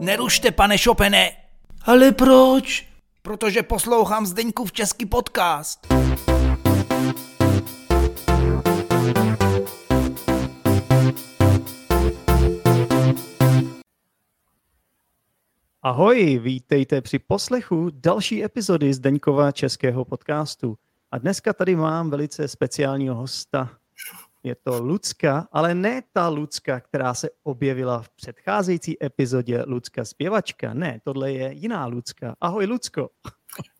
Nerušte, pane Šopene. Ale proč? Protože poslouchám v český podcast. Ahoj, vítejte při poslechu další epizody Zdeňkova českého podcastu. A dneska tady mám velice speciálního hosta, je to Lucka, ale ne ta Lucka, která se objevila v předcházející epizodě Lucka zpěvačka. Ne, tohle je jiná Lucka. Ahoj, Lucko.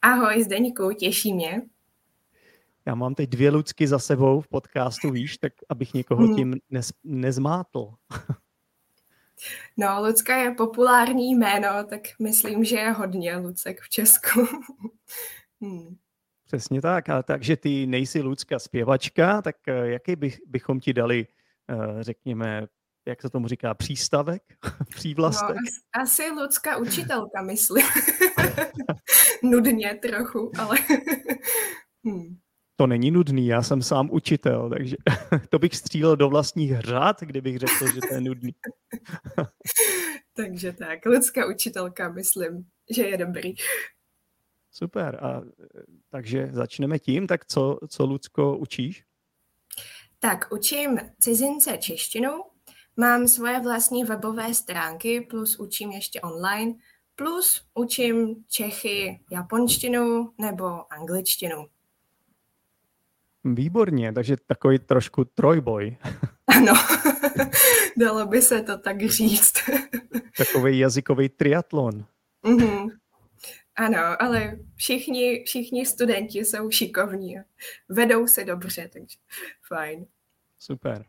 Ahoj, Zdeňku, těší mě. Já mám teď dvě Lucky za sebou v podcastu, víš, tak abych někoho hmm. tím nez, nezmátl. No, Lucka je populární jméno, tak myslím, že je hodně Lucek v Česku. hmm. Přesně tak. A takže ty nejsi Lucka zpěvačka, tak eh, jaký bych, bychom ti dali, eh, řekněme, jak se tomu říká, přístavek, přívlastek? No, asi Lucka učitelka, myslím. Nudně trochu, ale... hmm. To není nudný, já jsem sám učitel, takže to bych střílel do vlastních řád, kdybych řekl, že to je nudný. takže tak, Lucka učitelka, myslím, že je dobrý. Super. A, takže začneme tím. Tak co, co Lucko, učíš? Tak učím cizince češtinu, mám svoje vlastní webové stránky, plus učím ještě online, plus učím Čechy japonštinu nebo angličtinu. Výborně, takže takový trošku trojboj. Ano, dalo by se to tak říct. Takový jazykový triatlon. Mm-hmm. Ano, ale všichni, všichni studenti jsou šikovní. Vedou se dobře, takže fajn. Super.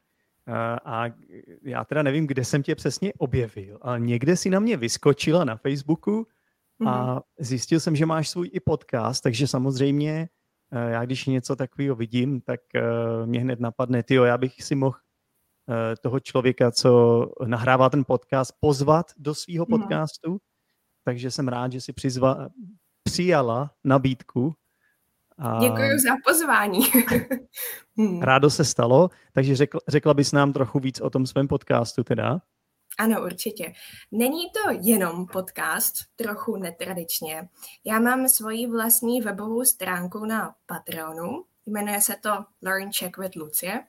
A já teda nevím, kde jsem tě přesně objevil, ale někde si na mě vyskočila na Facebooku a mm zjistil jsem, že máš svůj i podcast, takže samozřejmě e, já když něco takového vidím, tak e, mě hned napadne, tyjo, já bych si mohl e, toho člověka, co nahrává ten podcast, pozvat do svého mm podcastu, takže jsem rád, že si přizva, přijala nabídku. A... Děkuji za pozvání. Rádo se stalo, takže řekla, řekla bys nám trochu víc o tom svém podcastu teda? Ano, určitě. Není to jenom podcast, trochu netradičně. Já mám svoji vlastní webovou stránku na Patreonu, jmenuje se to Learn Czech with Lucie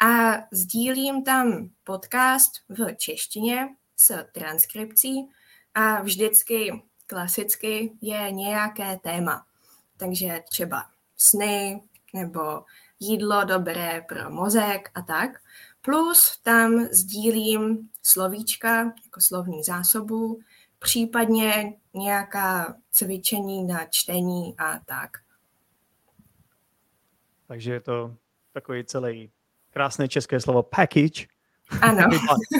a sdílím tam podcast v češtině s transkripcí, a vždycky klasicky je nějaké téma. Takže třeba sny nebo jídlo dobré pro mozek a tak. Plus tam sdílím slovíčka jako slovní zásobu, případně nějaká cvičení na čtení a tak. Takže je to takový celý krásné české slovo package. Ano.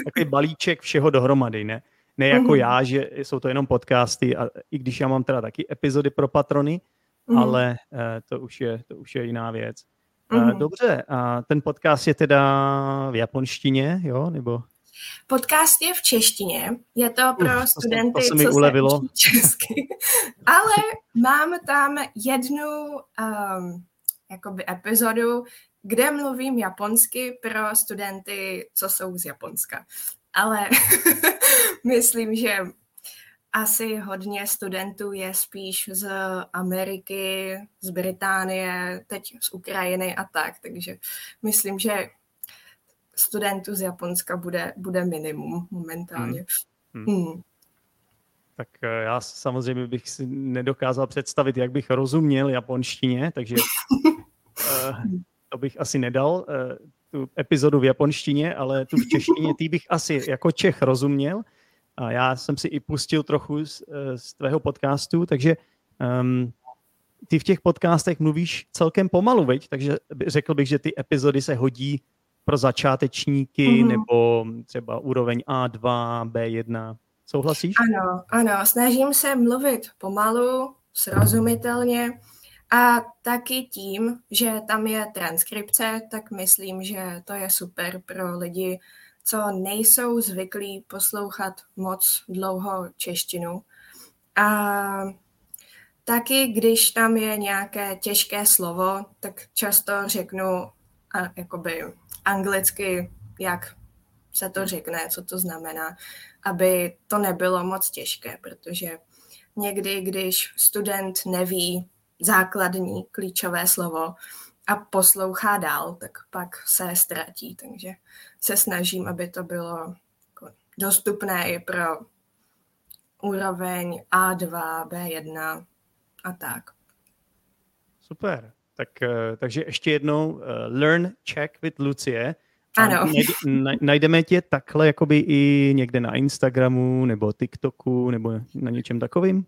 takový balíček všeho dohromady, ne? Ne jako mm-hmm. já, že jsou to jenom podcasty, a i když já mám teda taky epizody pro patrony, mm-hmm. ale uh, to, už je, to už je jiná věc. Mm-hmm. Uh, dobře, a ten podcast je teda v japonštině, jo, nebo? Podcast je v češtině, je to pro Uf, studenty, to se, to se mi co ulevilo. se česky. Ale mám tam jednu um, jakoby epizodu, kde mluvím japonsky pro studenty, co jsou z Japonska ale myslím, že asi hodně studentů je spíš z Ameriky, z Británie, teď z Ukrajiny a tak, takže myslím, že studentů z Japonska bude, bude minimum momentálně. Hmm. Hmm. Hmm. Tak eh, já samozřejmě bych si nedokázal představit, jak bych rozuměl japonštině, takže uh, to bych asi nedal. Uh, tu epizodu v japonštině, ale tu v češtině, ty bych asi jako Čech rozuměl. A já jsem si i pustil trochu z, eh, z tvého podcastu, takže um, ty v těch podcastech mluvíš celkem pomalu, veď? takže řekl bych, že ty epizody se hodí pro začátečníky mm-hmm. nebo třeba úroveň A2, B1. Souhlasíš? Ano, ano, snažím se mluvit pomalu, srozumitelně, a taky tím, že tam je transkripce, tak myslím, že to je super pro lidi, co nejsou zvyklí poslouchat moc dlouho češtinu. A taky, když tam je nějaké těžké slovo, tak často řeknu a, jakoby anglicky, jak se to řekne, co to znamená, aby to nebylo moc těžké, protože někdy, když student neví základní klíčové slovo a poslouchá dál, tak pak se ztratí. Takže se snažím, aby to bylo jako dostupné i pro úroveň A2, B1 a tak. Super. Tak, eh, takže ještě jednou uh, Learn Check with Lucie. Ano. Najdeme tě takhle jakoby i někde na Instagramu nebo TikToku nebo na něčem takovým?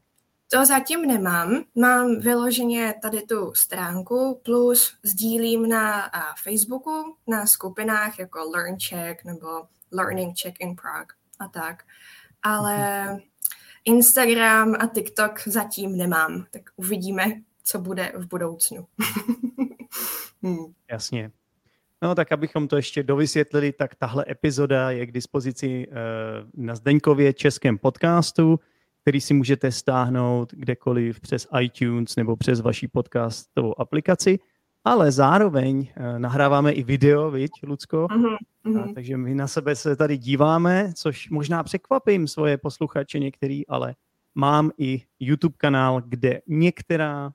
To zatím nemám. Mám vyloženě tady tu stránku, plus sdílím na Facebooku, na skupinách jako Learn Check nebo Learning Check in Prague a tak. Ale mm-hmm. Instagram a TikTok zatím nemám, tak uvidíme, co bude v budoucnu. hmm. Jasně. No tak abychom to ještě dovysvětlili, tak tahle epizoda je k dispozici uh, na Zdeňkově českém podcastu, který si můžete stáhnout kdekoliv přes iTunes nebo přes vaší podcastovou aplikaci, ale zároveň uh, nahráváme i video, viď, Lucko? Uh-huh, uh-huh. A, takže my na sebe se tady díváme, což možná překvapím svoje posluchače některý, ale mám i YouTube kanál, kde některá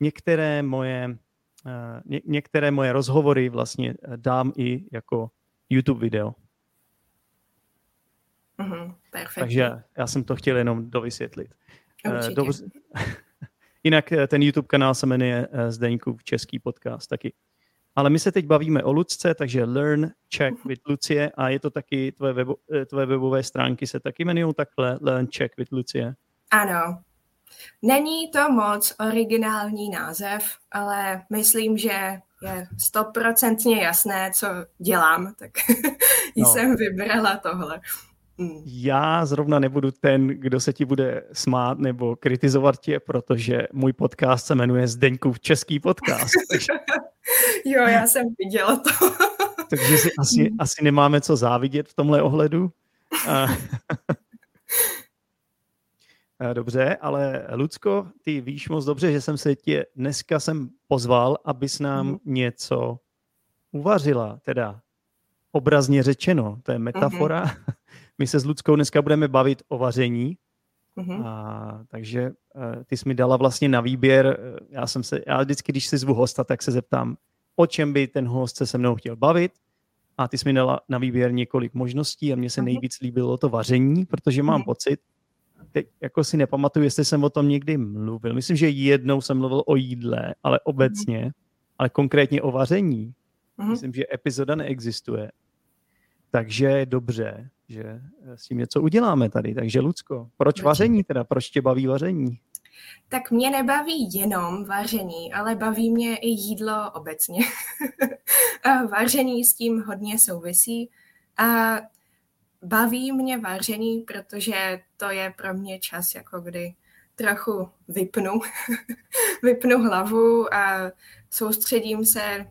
některé moje, eh, ně, některé moje rozhovory vlastně eh, dám i jako YouTube video. Mm-hmm, Takže já jsem to chtěl jenom dovysvětlit. Eh, dobře. Jinak ten YouTube kanál se jmenuje Zdeňkův český podcast taky. Ale my se teď bavíme o Lucce, takže Learn, Check with Lucie a je to taky, tvoje, webo, tvoje webové stránky se taky jmenují takhle, Learn, Check with Lucie. Ano, Není to moc originální název, ale myslím, že je stoprocentně jasné, co dělám, tak no. jsem vybrala tohle. Hmm. Já zrovna nebudu ten, kdo se ti bude smát nebo kritizovat tě, protože můj podcast se jmenuje Zdeňkův český podcast. Jo, já jsem viděla to. takže si asi, hmm. asi nemáme co závidět v tomhle ohledu. Dobře, ale Lucko, ty víš moc dobře, že jsem se tě dneska jsem pozval, abys nám mm. něco uvařila, teda obrazně řečeno, to je metafora. Mm-hmm. My se s Luckou dneska budeme bavit o vaření, mm-hmm. a, takže uh, ty jsi mi dala vlastně na výběr, eh, já jsem se, já vždycky, když si zvu hosta, tak se zeptám, o čem by ten host se se mnou chtěl bavit a ty jsi mi dala na výběr několik možností a mně se mm-hmm. nejvíc líbilo to vaření, protože mám mm-hmm. pocit, teď jako si nepamatuju, jestli jsem o tom někdy mluvil. Myslím, že jednou jsem mluvil o jídle, ale obecně, mm. ale konkrétně o vaření. Myslím, že epizoda neexistuje. Takže je dobře, že s tím něco uděláme tady. Takže Lucko, proč vaření teda? Proč tě baví vaření? Tak mě nebaví jenom vaření, ale baví mě i jídlo obecně. a vaření s tím hodně souvisí. A baví mě vaření, protože to je pro mě čas, jako kdy trochu vypnu, vypnu hlavu a soustředím se,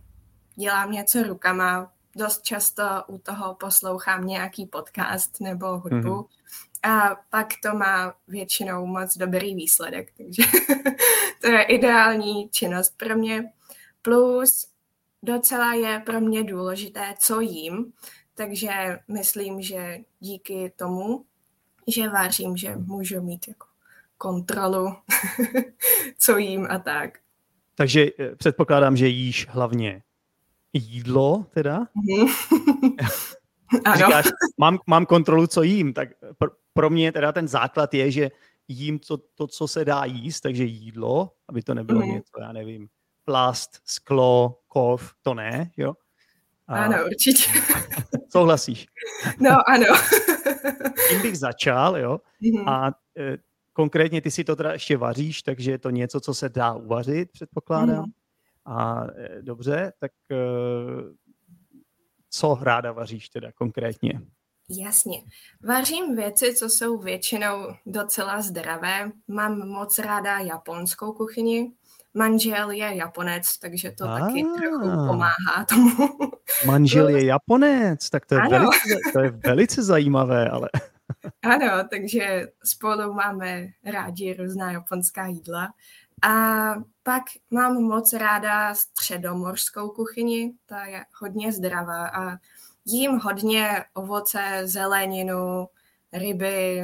dělám něco rukama, dost často u toho poslouchám nějaký podcast nebo hudbu mm-hmm. a pak to má většinou moc dobrý výsledek, takže to je ideální činnost pro mě. Plus docela je pro mě důležité, co jím, takže myslím, že díky tomu, že vařím, že můžu mít jako kontrolu, co jím a tak. Takže eh, předpokládám, že jíš hlavně jídlo teda? Mhm. ano. Říkáš, mám, mám kontrolu, co jím, tak pro, pro mě teda ten základ je, že jím to, to, co se dá jíst, takže jídlo, aby to nebylo mm. něco, já nevím, plast, sklo, kov, to ne, jo? A... Ano, určitě. Souhlasíš? No, ano. Tím bych začal, jo. Mm-hmm. A e, konkrétně ty si to teda ještě vaříš, takže je to něco, co se dá uvařit, předpokládám. Mm-hmm. A e, dobře, tak e, co ráda vaříš teda konkrétně? Jasně. Vařím věci, co jsou většinou docela zdravé. Mám moc ráda japonskou kuchyni, manžel je Japonec, takže to ah. taky trochu pomáhá tomu. Manžel je Japonec, tak to je, velice, to je velice zajímavé, ale... Ano, takže spolu máme rádi různá japonská jídla. A pak mám moc ráda středomořskou kuchyni, ta je hodně zdravá a jím hodně ovoce, zeleninu, ryby,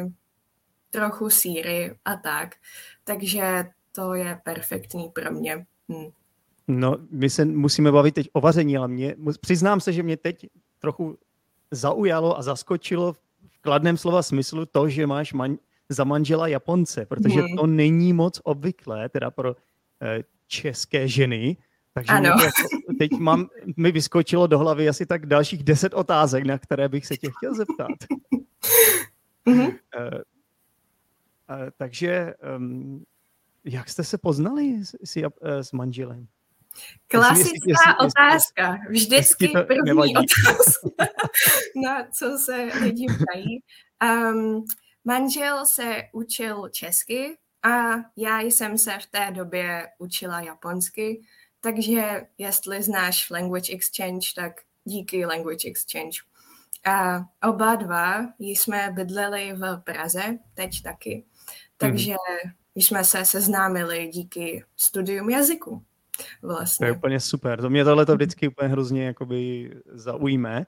trochu síry a tak. Takže to je perfektní pro mě. Hm. No, my se musíme bavit teď o vaření, ale mě, přiznám se, že mě teď trochu zaujalo a zaskočilo v kladném slova smyslu to, že máš man, za manžela Japonce, protože hmm. to není moc obvyklé, teda pro české ženy. Takže ano. Jako, teď mám, mi vyskočilo do hlavy asi tak dalších deset otázek, na které bych se tě chtěl zeptat. Mm-hmm. Uh, uh, takže um, jak jste se poznali s, s, uh, s manželem? Klasická jestli, jestli, otázka. Vždycky první nevadí. otázka, na co se lidi ptají. Um, manžel se učil česky a já jsem se v té době učila japonsky, takže jestli znáš Language Exchange, tak díky Language Exchange. A oba dva jsme bydleli v Praze, teď taky. Takže mm-hmm. jsme se seznámili díky studium jazyku. Vlastně. To je úplně super. To mě tohle to vždycky úplně hrozně jakoby zaujme.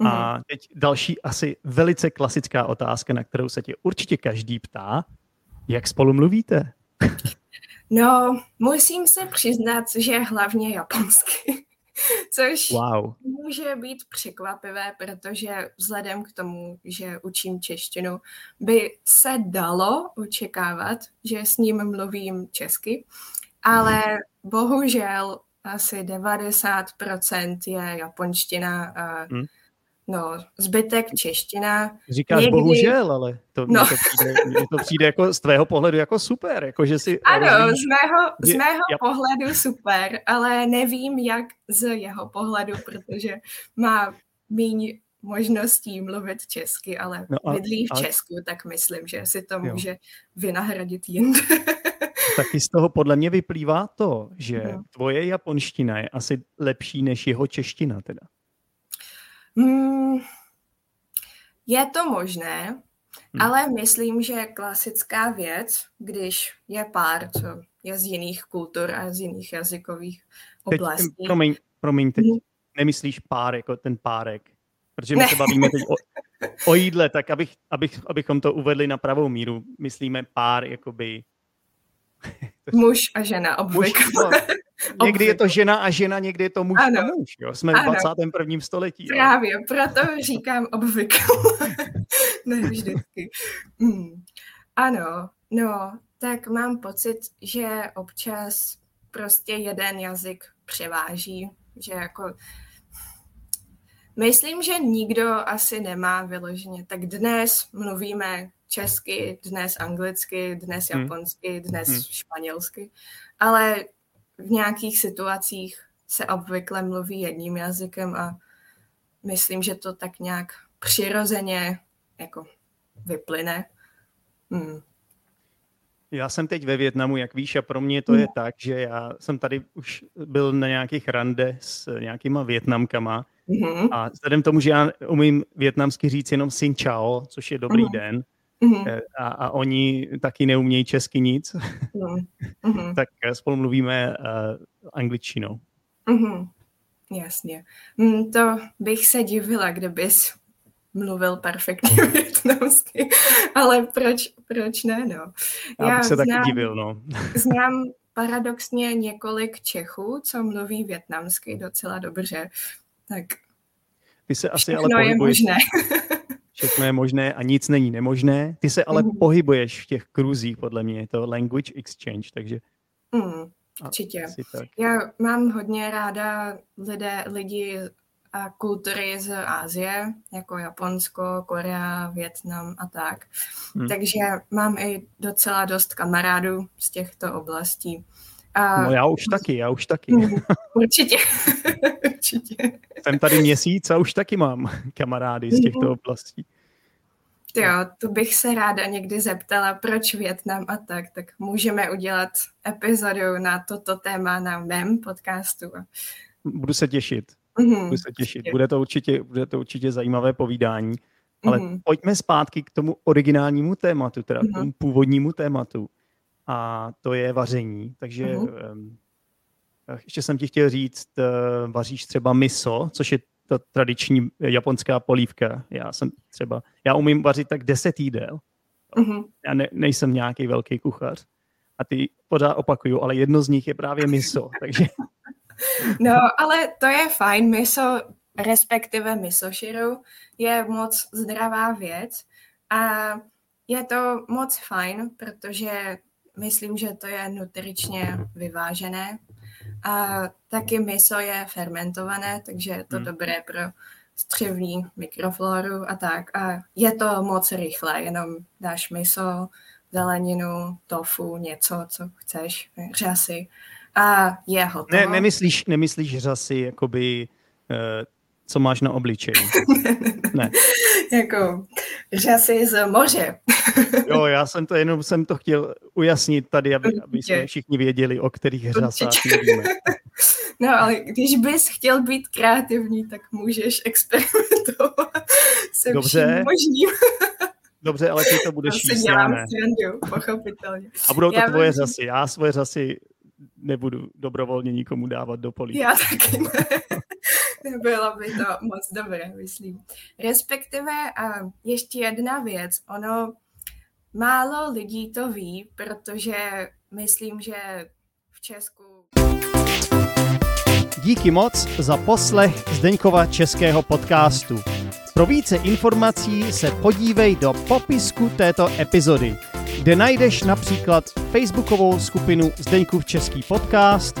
Mm-hmm. A teď další asi velice klasická otázka, na kterou se tě určitě každý ptá. Jak spolu mluvíte? No, musím se přiznat, že hlavně japonsky. Což wow. může být překvapivé, protože vzhledem k tomu, že učím češtinu, by se dalo očekávat, že s ním mluvím česky, ale bohužel asi 90% je japonština a hmm. No, zbytek čeština. Říkáš Někdy... bohužel, ale to, no. to, přijde, to přijde jako z tvého pohledu jako super. Jako, že si ano, rozumíš, z mého, z mého je, pohledu super, ale nevím, jak z jeho pohledu, protože má méně možností mluvit česky, ale no a, bydlí v a... Česku, tak myslím, že si to může jo. vynahradit jinde. Taky z toho podle mě vyplývá to, že no. tvoje japonština je asi lepší než jeho čeština teda. Hmm, je to možné, hmm. ale myslím, že klasická věc, když je pár, co je z jiných kultur a z jiných jazykových oblastí. Teď, promiň, promiň, teď hmm. nemyslíš pár jako ten párek, protože my ne. se bavíme teď o, o jídle, tak abych, abych, abychom to uvedli na pravou míru, myslíme pár jakoby Muž a žena, obvykle. Muž, no, někdy je to žena a žena, někdy je to muž ano. a muž. Jo? Jsme ano. v 21. století. Právě, jo. proto říkám obvykle. ne vždycky. Hmm. Ano, no, tak mám pocit, že občas prostě jeden jazyk převáží, že jako Myslím, že nikdo asi nemá vyloženě. Tak dnes mluvíme česky, dnes anglicky, dnes hmm. japonsky, dnes hmm. španělsky, ale v nějakých situacích se obvykle mluví jedním jazykem a myslím, že to tak nějak přirozeně jako vyplyne. Hmm. Já jsem teď ve Větnamu, jak víš, a pro mě to je hmm. tak, že já jsem tady už byl na nějakých rande s nějakýma Větnamkama mm-hmm. a vzhledem tomu, že já umím větnamsky říct jenom sin chao, což je dobrý mm-hmm. den, mm-hmm. a, a oni taky neumějí česky nic, mm-hmm. tak eh, spolu mluvíme uh, angličtinou. Mm-hmm. Jasně. Mm, to bych se divila, kdybys mluvil perfektně větnamsky, ale proč, proč ne, no. Já, Já bych se znám, taky divil, no. znám paradoxně několik Čechů, co mluví větnamsky docela dobře, tak Ty se asi ale je možné. Všechno je možné a nic není nemožné. Ty se ale mm. pohybuješ v těch kruzích, podle mě, je to language exchange, takže... Mm, určitě. Já mám hodně ráda lidé, lidi a kultury z Ázie, jako Japonsko, Korea, Větnam a tak. Hmm. Takže mám i docela dost kamarádů z těchto oblastí. A... No já už taky, já už taky. Hmm, určitě. Určitě. Jsem tady měsíc a už taky mám kamarády z těchto mhm. oblastí. Jo, to bych se ráda někdy zeptala, proč Větnam a tak, tak můžeme udělat epizodu na toto téma na mém podcastu. Budu se těšit. Mm-hmm. Budu se těšit. Bude to určitě, bude to určitě zajímavé povídání. Ale mm-hmm. pojďme zpátky k tomu originálnímu tématu, teda mm-hmm. k tomu původnímu tématu. A to je vaření. Takže mm-hmm. um, ještě jsem ti chtěl říct, uh, vaříš třeba miso, což je ta tradiční japonská polívka. Já jsem třeba, já umím vařit tak deset jídel. Mm-hmm. Já ne, nejsem nějaký velký kuchař. A ty pořád opakuju, ale jedno z nich je právě miso, takže... No, ale to je fajn. Miso, respektive miso shiru, je moc zdravá věc a je to moc fajn, protože myslím, že to je nutričně vyvážené. A taky miso je fermentované, takže je to hmm. dobré pro střevní mikrofloru a tak. A je to moc rychle, jenom dáš miso, zeleninu, tofu, něco, co chceš, řasy a je hotovo. Ne, nemyslíš, nemyslíš řasy, jakoby, uh, co máš na obličeji? ne. jako řasy z moře. jo, já jsem to jenom jsem to chtěl ujasnit tady, aby, aby jsme všichni věděli, o kterých řasách mluvíme. No, ale když bys chtěl být kreativní, tak můžeš experimentovat se Dobře. vším možným. Dobře, ale ty to budeš jíst, já ne. Srandu, pochopitelně. A budou to já tvoje řasy. Já svoje řasy nebudu dobrovolně nikomu dávat do polí. Já taky ne. Bylo by to moc dobré, myslím. Respektive a ještě jedna věc. Ono málo lidí to ví, protože myslím, že v Česku Díky moc za poslech Zdeňkova českého podcastu. Pro více informací se podívej do popisku této epizody, kde najdeš například facebookovou skupinu Zdeňkův český podcast,